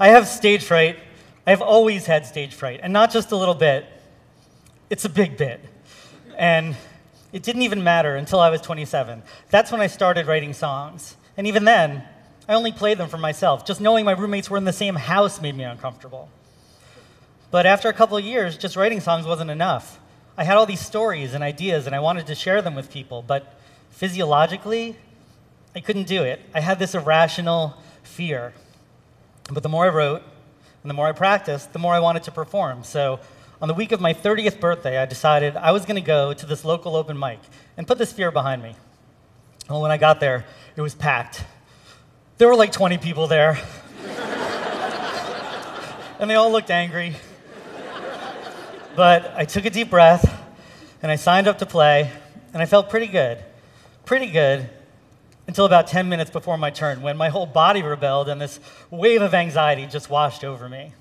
I have stage fright. I've always had stage fright, and not just a little bit. It's a big bit. And it didn't even matter until I was 27. That's when I started writing songs. And even then, I only played them for myself. Just knowing my roommates were in the same house made me uncomfortable. But after a couple of years, just writing songs wasn't enough. I had all these stories and ideas, and I wanted to share them with people, but physiologically, I couldn't do it. I had this irrational fear. But the more I wrote and the more I practiced, the more I wanted to perform. So on the week of my 30th birthday, I decided I was going to go to this local open mic and put this fear behind me. Well, when I got there, it was packed. There were like 20 people there. and they all looked angry. But I took a deep breath and I signed up to play, and I felt pretty good. Pretty good until about 10 minutes before my turn when my whole body rebelled and this wave of anxiety just washed over me.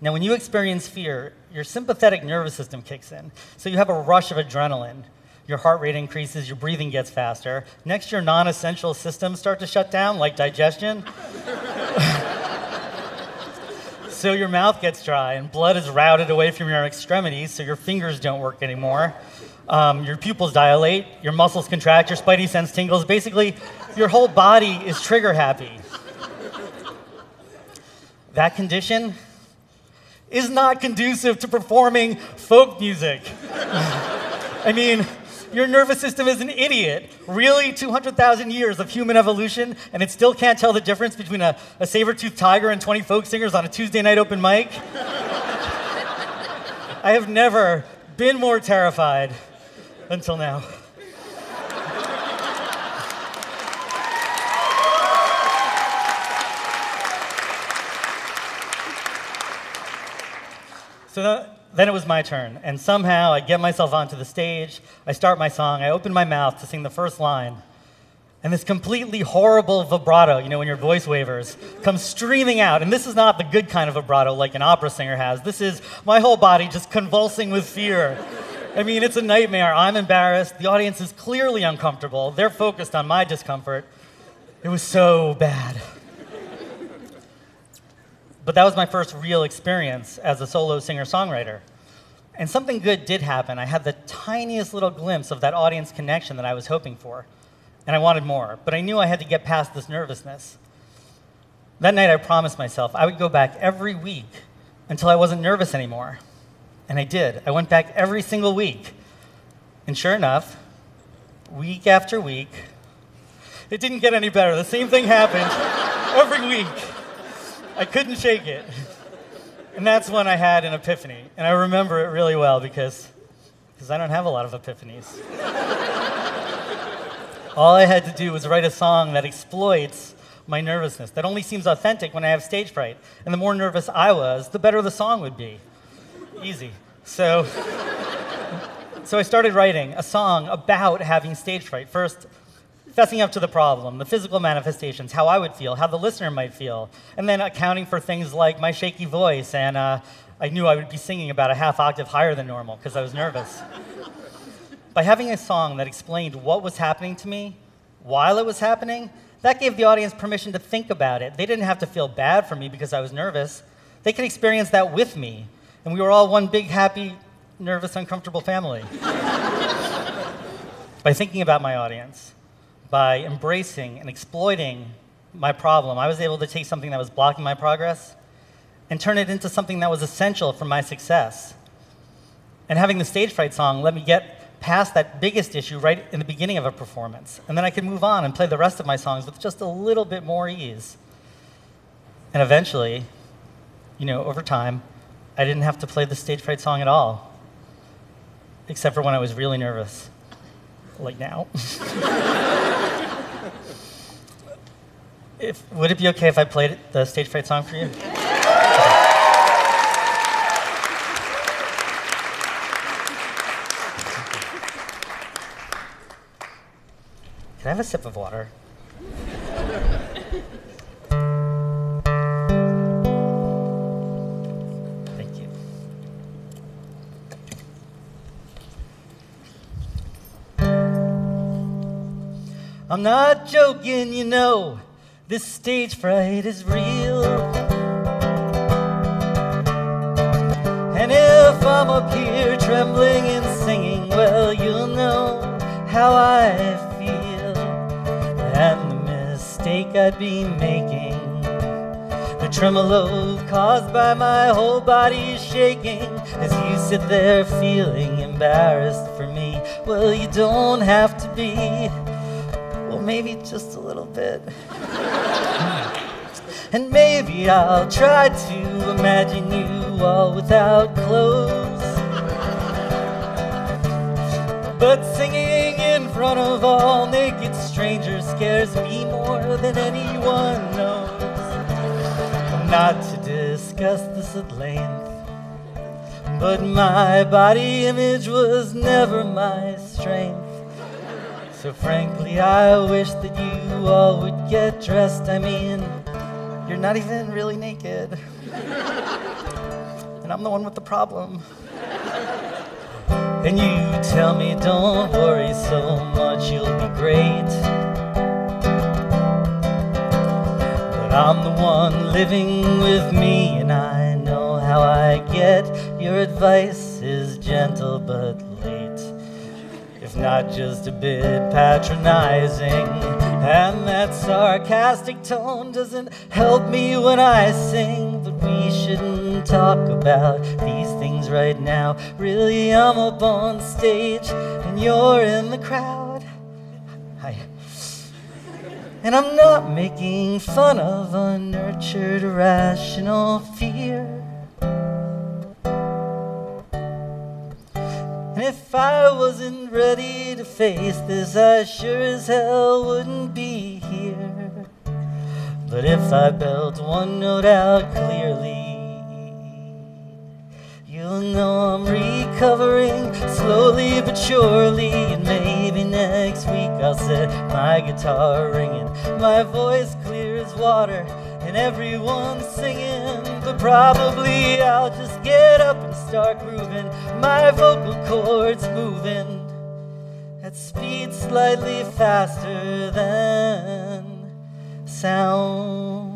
Now, when you experience fear, your sympathetic nervous system kicks in. So you have a rush of adrenaline. Your heart rate increases, your breathing gets faster. Next, your non essential systems start to shut down, like digestion. so your mouth gets dry, and blood is routed away from your extremities, so your fingers don't work anymore. Um, your pupils dilate, your muscles contract, your spidey sense tingles. Basically, your whole body is trigger happy. That condition is not conducive to performing folk music. I mean, your nervous system is an idiot. Really? 200,000 years of human evolution, and it still can't tell the difference between a, a saber toothed tiger and 20 folk singers on a Tuesday night open mic? I have never been more terrified until now. So then it was my turn, and somehow I get myself onto the stage, I start my song, I open my mouth to sing the first line, and this completely horrible vibrato, you know, when your voice wavers, comes streaming out. And this is not the good kind of vibrato like an opera singer has. This is my whole body just convulsing with fear. I mean, it's a nightmare. I'm embarrassed. The audience is clearly uncomfortable. They're focused on my discomfort. It was so bad. But that was my first real experience as a solo singer songwriter. And something good did happen. I had the tiniest little glimpse of that audience connection that I was hoping for. And I wanted more. But I knew I had to get past this nervousness. That night, I promised myself I would go back every week until I wasn't nervous anymore. And I did. I went back every single week. And sure enough, week after week, it didn't get any better. The same thing happened every week. I couldn't shake it. And that's when I had an epiphany. And I remember it really well because, because I don't have a lot of epiphanies. All I had to do was write a song that exploits my nervousness, that only seems authentic when I have stage fright. And the more nervous I was, the better the song would be. Easy. So, so I started writing a song about having stage fright. First, fessing up to the problem, the physical manifestations, how I would feel, how the listener might feel, and then accounting for things like my shaky voice. And uh, I knew I would be singing about a half octave higher than normal because I was nervous. By having a song that explained what was happening to me while it was happening, that gave the audience permission to think about it. They didn't have to feel bad for me because I was nervous. They could experience that with me. And we were all one big, happy, nervous, uncomfortable family. By thinking about my audience, by embracing and exploiting my problem, I was able to take something that was blocking my progress and turn it into something that was essential for my success. And having the stage fright song let me get past that biggest issue right in the beginning of a performance. And then I could move on and play the rest of my songs with just a little bit more ease. And eventually, you know, over time, I didn't have to play the stage fright song at all, except for when I was really nervous, like now. if, would it be okay if I played the stage fright song for you? Can I have a sip of water? I'm not joking, you know. This stage fright is real. And if I'm up here trembling and singing, well, you'll know how I feel. And the mistake I'd be making. The tremolo caused by my whole body shaking as you sit there feeling embarrassed for me. Well, you don't have to be. Maybe just a little bit. Hmm. and maybe I'll try to imagine you all without clothes. But singing in front of all naked strangers scares me more than anyone knows. Not to discuss this at length, but my body image was never my strength. So frankly, I wish that you all would get dressed. I mean, you're not even really naked. and I'm the one with the problem. And you tell me, don't worry so much, you'll be great. But I'm the one living with me, and I know how I get. Your advice is gentle but late if not just a bit patronizing. And that sarcastic tone doesn't help me when I sing, but we shouldn't talk about these things right now. Really, I'm up on stage and you're in the crowd. Hi. And I'm not making fun of a nurtured, irrational fear. If I wasn't ready to face this, I sure as hell wouldn't be here. But if I belt one note out clearly, you'll know I'm recovering slowly but surely. And maybe next week I'll set my guitar ringing, my voice clear as water, and everyone singing. But probably I'll just start grooving, my vocal cords moving at speed slightly faster than sound.